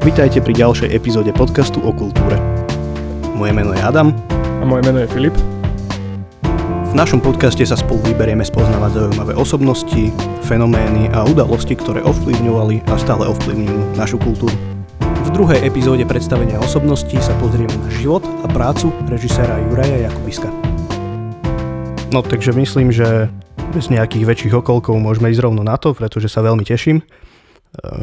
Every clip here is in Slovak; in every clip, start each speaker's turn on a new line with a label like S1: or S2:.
S1: Vitajte pri ďalšej epizóde podcastu o kultúre. Moje meno je Adam.
S2: A moje meno je Filip.
S1: V našom podcaste sa spolu vyberieme spoznávať zaujímavé osobnosti, fenomény a udalosti, ktoré ovplyvňovali a stále ovplyvňujú našu kultúru. V druhej epizóde predstavenia osobností sa pozrieme na život a prácu režiséra Juraja Jakubiska. No takže myslím, že bez nejakých väčších okolkov môžeme ísť rovno na to, pretože sa veľmi teším,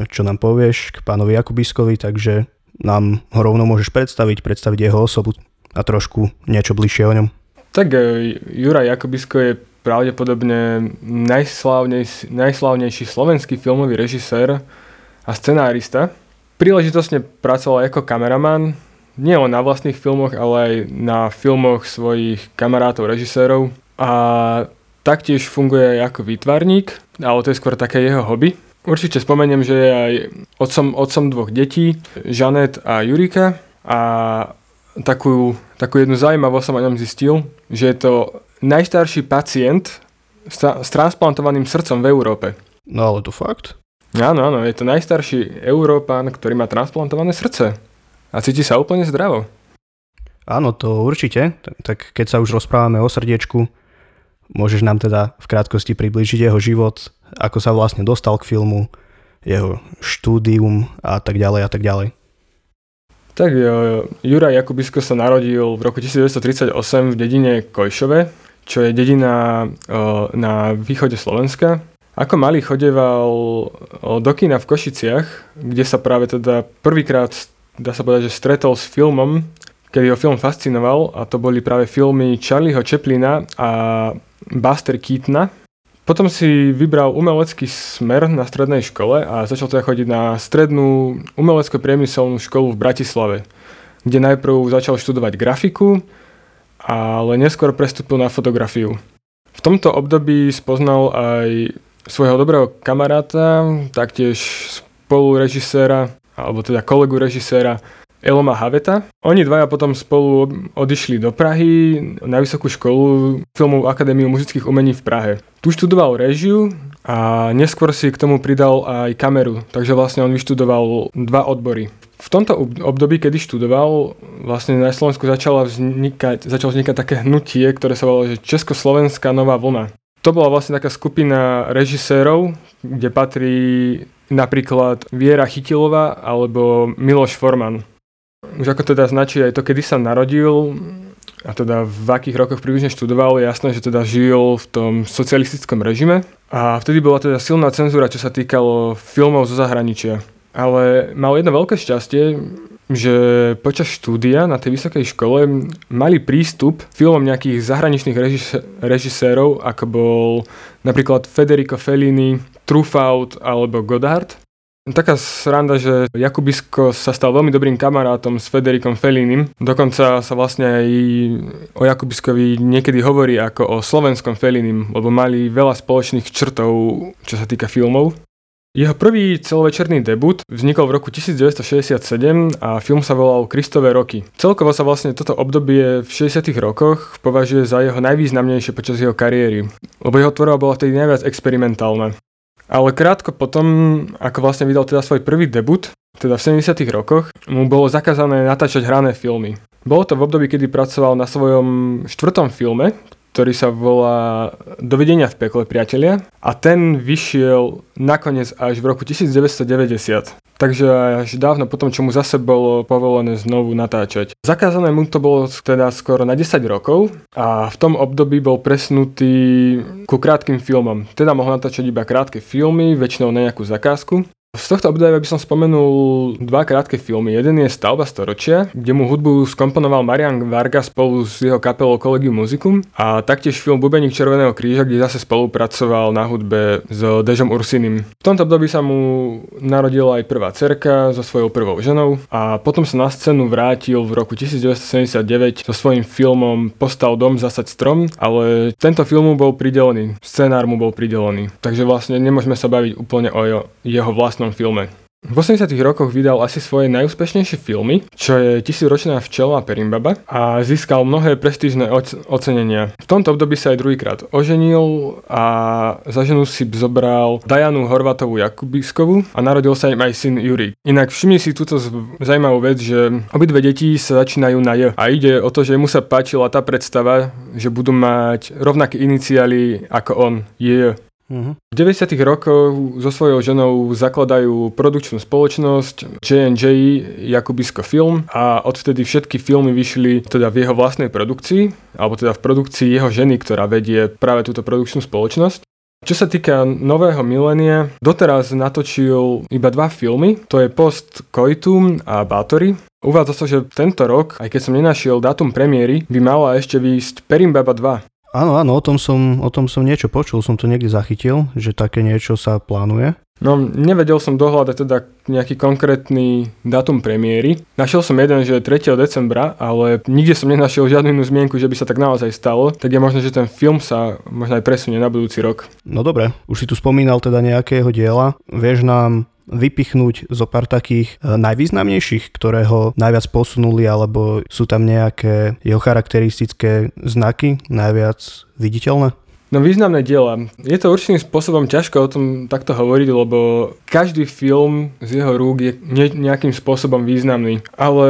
S1: čo nám povieš k pánovi Jakubiskovi, takže nám ho rovno môžeš predstaviť, predstaviť jeho osobu a trošku niečo bližšie o ňom.
S2: Tak e, Juraj Jakubisko je pravdepodobne najslávnejší, najslávnejší slovenský filmový režisér a scenárista. Príležitosne pracoval ako kameraman, nie len na vlastných filmoch, ale aj na filmoch svojich kamarátov, režisérov. A taktiež funguje ako výtvarník, ale to je skôr také jeho hobby. Určite spomeniem, že je aj otcom, otcom dvoch detí, Žanet a Jurika. A takú, takú jednu zaujímavosť som o ňom zistil, že je to najstarší pacient s, s transplantovaným srdcom v Európe.
S1: No ale to fakt?
S2: Áno, áno, je to najstarší Európan, ktorý má transplantované srdce. A cíti sa úplne zdravo.
S1: Áno, to určite. Tak keď sa už rozprávame o srdiečku, môžeš nám teda v krátkosti približiť jeho život, ako sa vlastne dostal k filmu, jeho štúdium a tak ďalej a tak ďalej.
S2: Tak Juraj Jakubisko sa narodil v roku 1938 v dedine Kojšove, čo je dedina na východe Slovenska. Ako malý chodeval do kina v Košiciach, kde sa práve teda prvýkrát, dá sa povedať, že stretol s filmom kedy ho film fascinoval a to boli práve filmy Charlieho Chaplina a Buster Keatona. Potom si vybral umelecký smer na strednej škole a začal teda chodiť na strednú umelecko-priemyselnú školu v Bratislave, kde najprv začal študovať grafiku, ale neskôr prestúpil na fotografiu. V tomto období spoznal aj svojho dobrého kamaráta, taktiež spolurežiséra, alebo teda kolegu režiséra Eloma Haveta. Oni dvaja potom spolu odišli do Prahy na vysokú školu Filmovú akadémiu muzických umení v Prahe. Tu študoval režiu a neskôr si k tomu pridal aj kameru, takže vlastne on vyštudoval dva odbory. V tomto období, kedy študoval, vlastne na Slovensku začala vznikať, začalo vznikať také hnutie, ktoré sa volalo že Československá nová vlna. To bola vlastne taká skupina režisérov, kde patrí napríklad Viera Chytilová alebo Miloš Forman. Už ako teda značí aj to, kedy sa narodil a teda v akých rokoch približne študoval, je jasné, že teda žil v tom socialistickom režime a vtedy bola teda silná cenzúra, čo sa týkalo filmov zo zahraničia. Ale mal jedno veľké šťastie, že počas štúdia na tej vysokej škole mali prístup filmom nejakých zahraničných režis- režisérov, ako bol napríklad Federico Fellini, Truffaut alebo Godard. Taká sranda, že Jakubisko sa stal veľmi dobrým kamarátom s Federikom Fellinim. Dokonca sa vlastne aj o Jakubiskovi niekedy hovorí ako o slovenskom Fellinim, lebo mali veľa spoločných črtov, čo sa týka filmov. Jeho prvý celovečerný debut vznikol v roku 1967 a film sa volal Kristové roky. Celkovo sa vlastne toto obdobie v 60 rokoch považuje za jeho najvýznamnejšie počas jeho kariéry, lebo jeho tvorba bola vtedy najviac experimentálna. Ale krátko potom, ako vlastne vydal teda svoj prvý debut, teda v 70 rokoch, mu bolo zakázané natáčať hrané filmy. Bolo to v období, kedy pracoval na svojom štvrtom filme, ktorý sa volá Dovidenia v pekle, priatelia. A ten vyšiel nakoniec až v roku 1990. Takže až dávno potom, čo mu zase bolo povolené znovu natáčať. Zakázané mu to bolo teda skoro na 10 rokov a v tom období bol presnutý ku krátkým filmom. Teda mohol natáčať iba krátke filmy, väčšinou na nejakú zakázku. Z tohto obdobia by som spomenul dva krátke filmy. Jeden je Stavba storočia, kde mu hudbu skomponoval Marian Varga spolu s jeho kapelou Collegium Musicum a taktiež film Bubeník Červeného kríža, kde zase spolupracoval na hudbe s Dežom Ursinim. V tomto období sa mu narodila aj prvá cerka so svojou prvou ženou a potom sa na scénu vrátil v roku 1979 so svojím filmom Postal dom, zasať strom, ale tento film mu bol pridelený, scenár mu bol pridelený. Takže vlastne nemôžeme sa baviť úplne o jeho vlastnom filme. V 80 rokoch vydal asi svoje najúspešnejšie filmy, čo je Tisícročná včela a Perimbaba a získal mnohé prestížne ocenenia. V tomto období sa aj druhýkrát oženil a za ženu si zobral Dajanu Horvatovú Jakubískovu a narodil sa im aj syn Juri. Inak všimni si túto zaujímavú vec, že obidve deti sa začínajú na J a ide o to, že mu sa páčila tá predstava, že budú mať rovnaké iniciály ako on, J. Uh-huh. V 90. rokoch so svojou ženou zakladajú produkčnú spoločnosť J&J Jakubisko Film a odvtedy všetky filmy vyšli teda v jeho vlastnej produkcii, alebo teda v produkcii jeho ženy, ktorá vedie práve túto produkčnú spoločnosť. Čo sa týka nového milénia, doteraz natočil iba dva filmy, to je Post Coitum a Batory. Uvádza sa, že tento rok, aj keď som nenašiel dátum premiéry, by mala ešte výjsť Perimbaba 2.
S1: Áno, áno, o tom, som, o tom som niečo počul, som to niekde zachytil, že také niečo sa plánuje.
S2: No, nevedel som dohľadať teda nejaký konkrétny datum premiéry. Našiel som jeden, že 3. decembra, ale nikde som nenašiel žiadnu inú zmienku, že by sa tak naozaj stalo. Tak je možné, že ten film sa možno aj presunie na budúci rok.
S1: No dobre, už si tu spomínal teda nejakého diela. Vieš nám vypichnúť zo pár takých e, najvýznamnejších, ktoré ho najviac posunuli, alebo sú tam nejaké jeho charakteristické znaky najviac viditeľné?
S2: No významné diela. Je to určitým spôsobom ťažko o tom takto hovoriť, lebo každý film z jeho rúk je nejakým spôsobom významný. Ale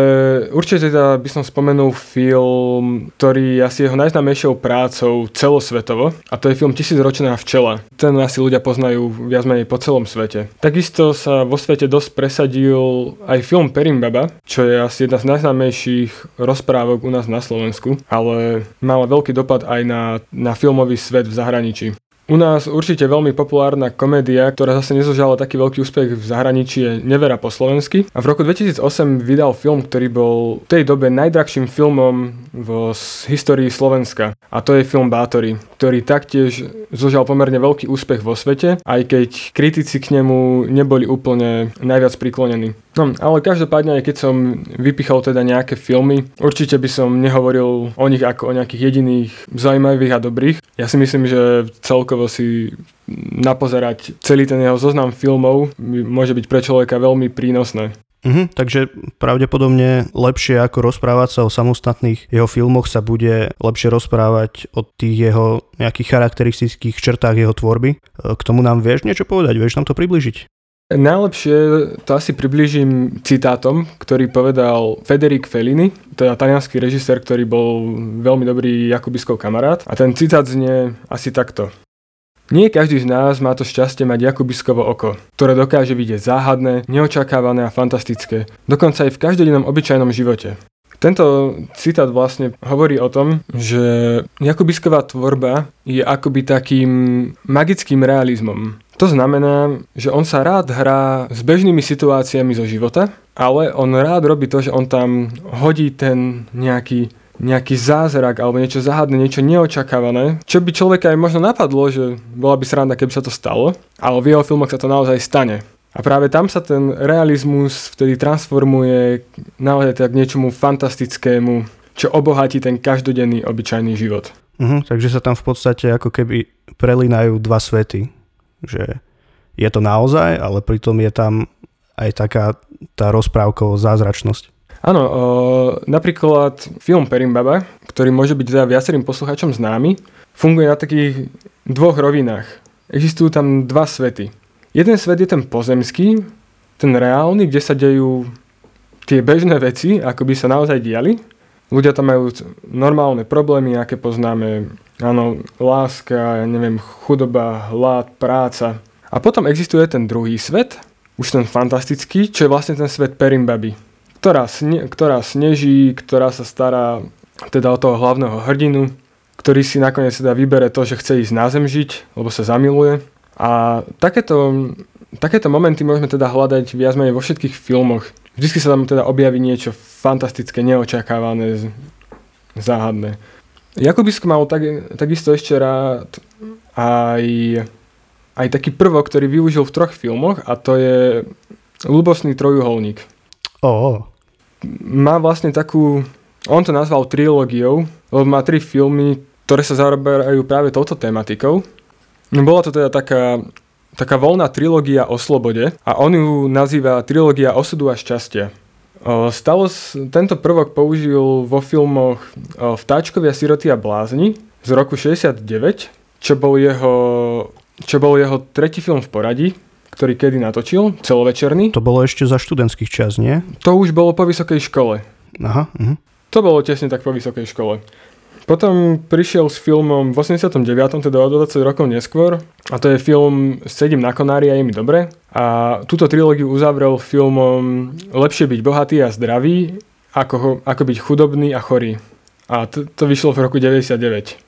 S2: určite teda by som spomenul film, ktorý je asi jeho najznámejšou prácou celosvetovo a to je film Tisícročná včela. Ten asi ľudia poznajú viac menej po celom svete. Takisto sa vo svete dosť presadil aj film Perimbaba, čo je asi jedna z najznámejších rozprávok u nás na Slovensku, ale mala veľký dopad aj na, na filmový svet v zahraničí. U nás určite veľmi populárna komédia, ktorá zase nezožala taký veľký úspech v zahraničí je Nevera po slovensky. A v roku 2008 vydal film, ktorý bol v tej dobe najdrahším filmom v histórii Slovenska. A to je film Bátory, ktorý taktiež zožal pomerne veľký úspech vo svete, aj keď kritici k nemu neboli úplne najviac priklonení. No, ale každopádne, aj keď som vypichol teda nejaké filmy, určite by som nehovoril o nich ako o nejakých jediných zaujímavých a dobrých. Ja si myslím, že celkovo si napozerať celý ten jeho zoznam filmov môže byť pre človeka veľmi prínosné.
S1: Mhm, takže pravdepodobne lepšie ako rozprávať sa o samostatných jeho filmoch sa bude lepšie rozprávať o tých jeho nejakých charakteristických črtách jeho tvorby. K tomu nám vieš niečo povedať, vieš nám to približiť?
S2: Najlepšie to asi približím citátom, ktorý povedal Federic Fellini, teda talianský režisér, ktorý bol veľmi dobrý Jakubiskov kamarát. A ten citát znie asi takto. Nie každý z nás má to šťastie mať Jakubiskovo oko, ktoré dokáže vidieť záhadné, neočakávané a fantastické, dokonca aj v každodennom obyčajnom živote. Tento citát vlastne hovorí o tom, že Jakubisková tvorba je akoby takým magickým realizmom. To znamená, že on sa rád hrá s bežnými situáciami zo života, ale on rád robí to, že on tam hodí ten nejaký nejaký zázrak alebo niečo záhadné, niečo neočakávané, čo by človeka aj možno napadlo, že bola by sranda, keby sa to stalo, ale v jeho filmoch sa to naozaj stane. A práve tam sa ten realizmus vtedy transformuje naozaj tak niečomu fantastickému, čo obohatí ten každodenný obyčajný život.
S1: Uh-huh, takže sa tam v podstate ako keby prelínajú dva svety že je to naozaj, ale pritom je tam aj taká tá rozprávková zázračnosť.
S2: Áno, o, napríklad film Perimbaba, ktorý môže byť teda viacerým poslucháčom známy, funguje na takých dvoch rovinách. Existujú tam dva svety. Jeden svet je ten pozemský, ten reálny, kde sa dejú tie bežné veci, ako by sa naozaj diali. Ľudia tam majú normálne problémy, aké poznáme Áno, láska, ja neviem, chudoba, hlad, práca. A potom existuje ten druhý svet, už ten fantastický, čo je vlastne ten svet Perimbaby, ktorá, sne, ktorá sneží, ktorá sa stará teda o toho hlavného hrdinu, ktorý si nakoniec teda vybere to, že chce ísť na zem žiť, lebo sa zamiluje. A takéto, takéto momenty môžeme teda hľadať viac menej vo všetkých filmoch. Vždy sa tam teda objaví niečo fantastické, neočakávané, záhadné. Jakubisko mal tak, takisto ešte rád aj, aj taký prvok, ktorý využil v troch filmoch a to je Lubosný trojuholník.
S1: Oh.
S2: Má vlastne takú, on to nazval trilógiou, lebo má tri filmy, ktoré sa zaoberajú práve touto tematikou. Bola to teda taká taká voľná trilógia o slobode a on ju nazýva trilógia osudu a šťastia. Stalo, tento prvok použil vo filmoch Vtáčkovia, siroty a blázni z roku 69, čo bol jeho, čo bol jeho tretí film v poradí, ktorý kedy natočil, celovečerný.
S1: To bolo ešte za študentských čas, nie?
S2: To už bolo po vysokej škole.
S1: Aha, uh-huh.
S2: To bolo tesne tak po vysokej škole. Potom prišiel s filmom v 89., teda o 20 rokov neskôr, a to je film Sedím na konári a je mi dobre. A túto trilógiu uzavrel filmom Lepšie byť bohatý a zdravý, ako, ako byť chudobný a chorý. A to, to vyšlo v roku 99.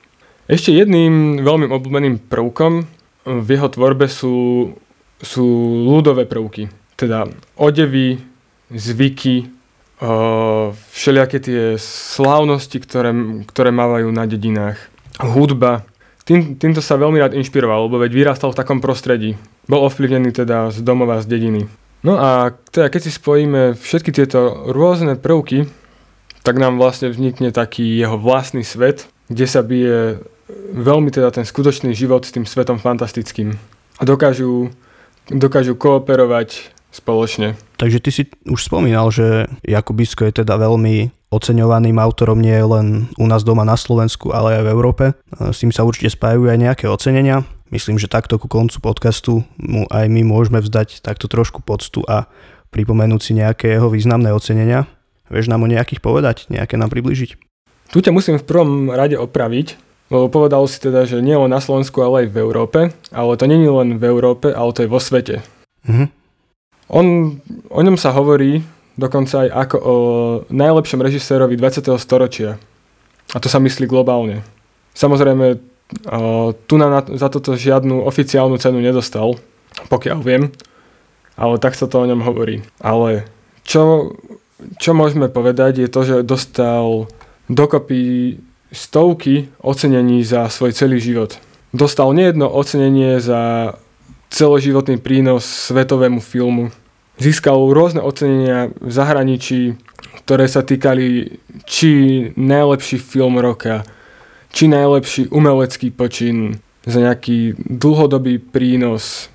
S2: Ešte jedným veľmi obľúbeným prvkom v jeho tvorbe sú, sú ľudové prvky. Teda odevy, zvyky, všelijaké tie slávnosti, ktoré, ktoré mávajú na dedinách. Hudba. Tým, týmto sa veľmi rád inšpiroval, lebo veď vyrastal v takom prostredí. Bol ovplyvnený teda z domova, z dediny. No a teda keď si spojíme všetky tieto rôzne prvky, tak nám vlastne vznikne taký jeho vlastný svet, kde sa bije veľmi teda ten skutočný život s tým svetom fantastickým. A dokážu, dokážu kooperovať spoločne.
S1: Takže ty si už spomínal, že Jakubisko je teda veľmi oceňovaným autorom nie len u nás doma na Slovensku, ale aj v Európe. S tým sa určite spájajú aj nejaké ocenenia. Myslím, že takto ku koncu podcastu mu aj my môžeme vzdať takto trošku poctu a pripomenúť si nejaké jeho významné ocenenia. Vieš nám o nejakých povedať, nejaké nám približiť?
S2: Tu ťa musím v prvom rade opraviť, lebo povedal si teda, že nie len na Slovensku, ale aj v Európe. Ale to je len v Európe, ale to je vo svete. Mhm. On, o ňom sa hovorí dokonca aj ako o najlepšom režisérovi 20. storočia. A to sa myslí globálne. Samozrejme, tu na, za toto žiadnu oficiálnu cenu nedostal, pokiaľ viem, ale tak sa to o ňom hovorí. Ale čo, čo môžeme povedať je to, že dostal dokopy stovky ocenení za svoj celý život. Dostal nejedno ocenenie za celoživotný prínos svetovému filmu. Získal rôzne ocenenia v zahraničí, ktoré sa týkali či najlepší film roka, či najlepší umelecký počin za nejaký dlhodobý prínos.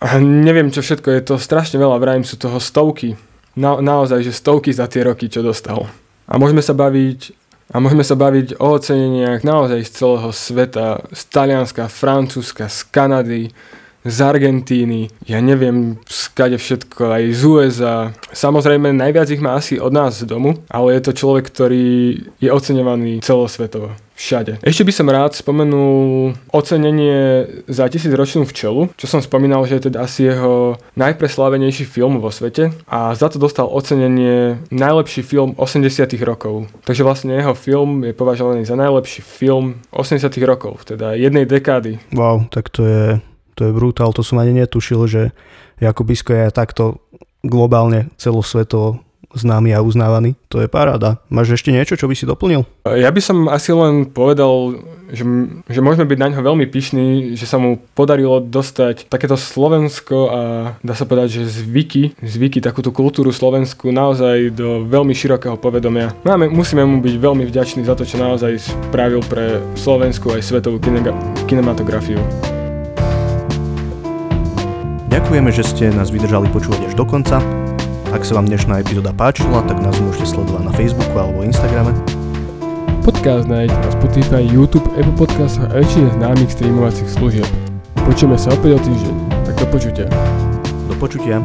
S2: A neviem čo všetko, je to strašne veľa, vrajím sú toho stovky. Na, naozaj, že stovky za tie roky, čo dostal. A môžeme sa baviť a môžeme sa baviť o oceneniach naozaj z celého sveta, z Talianska, Francúzska, z Kanady, z Argentíny, ja neviem, skade všetko, aj z USA. Samozrejme, najviac ich má asi od nás z domu, ale je to človek, ktorý je oceňovaný celosvetovo. Všade. Ešte by som rád spomenul ocenenie za tisícročnú včelu, čo som spomínal, že je teda asi jeho najpreslávenejší film vo svete a za to dostal ocenenie najlepší film 80 rokov. Takže vlastne jeho film je považovaný za najlepší film 80 rokov, teda jednej dekády.
S1: Wow, tak to je to je brutál, to som ani netušil, že Jakubisko je takto globálne celosvetovo známy a uznávaný. To je paráda. Máš ešte niečo, čo by si doplnil?
S2: Ja by som asi len povedal, že, že môžeme byť na ňo veľmi pyšní, že sa mu podarilo dostať takéto Slovensko a dá sa povedať, že zvyky, zvyky, takúto kultúru Slovensku naozaj do veľmi širokého povedomia. Máme, musíme mu byť veľmi vďační za to, čo naozaj spravil pre Slovensku aj svetovú kinematografiu.
S1: Ďakujeme, že ste nás vydržali počúvať až do konca. Ak sa vám dnešná epizóda páčila, tak nás môžete sledovať na Facebooku alebo Instagrame.
S2: Podcast nájdete na Spotify, YouTube, Apple Podcast a väčšine známych streamovacích služieb. Počujeme sa opäť o týždeň. Tak do počutia.
S1: Do počutia.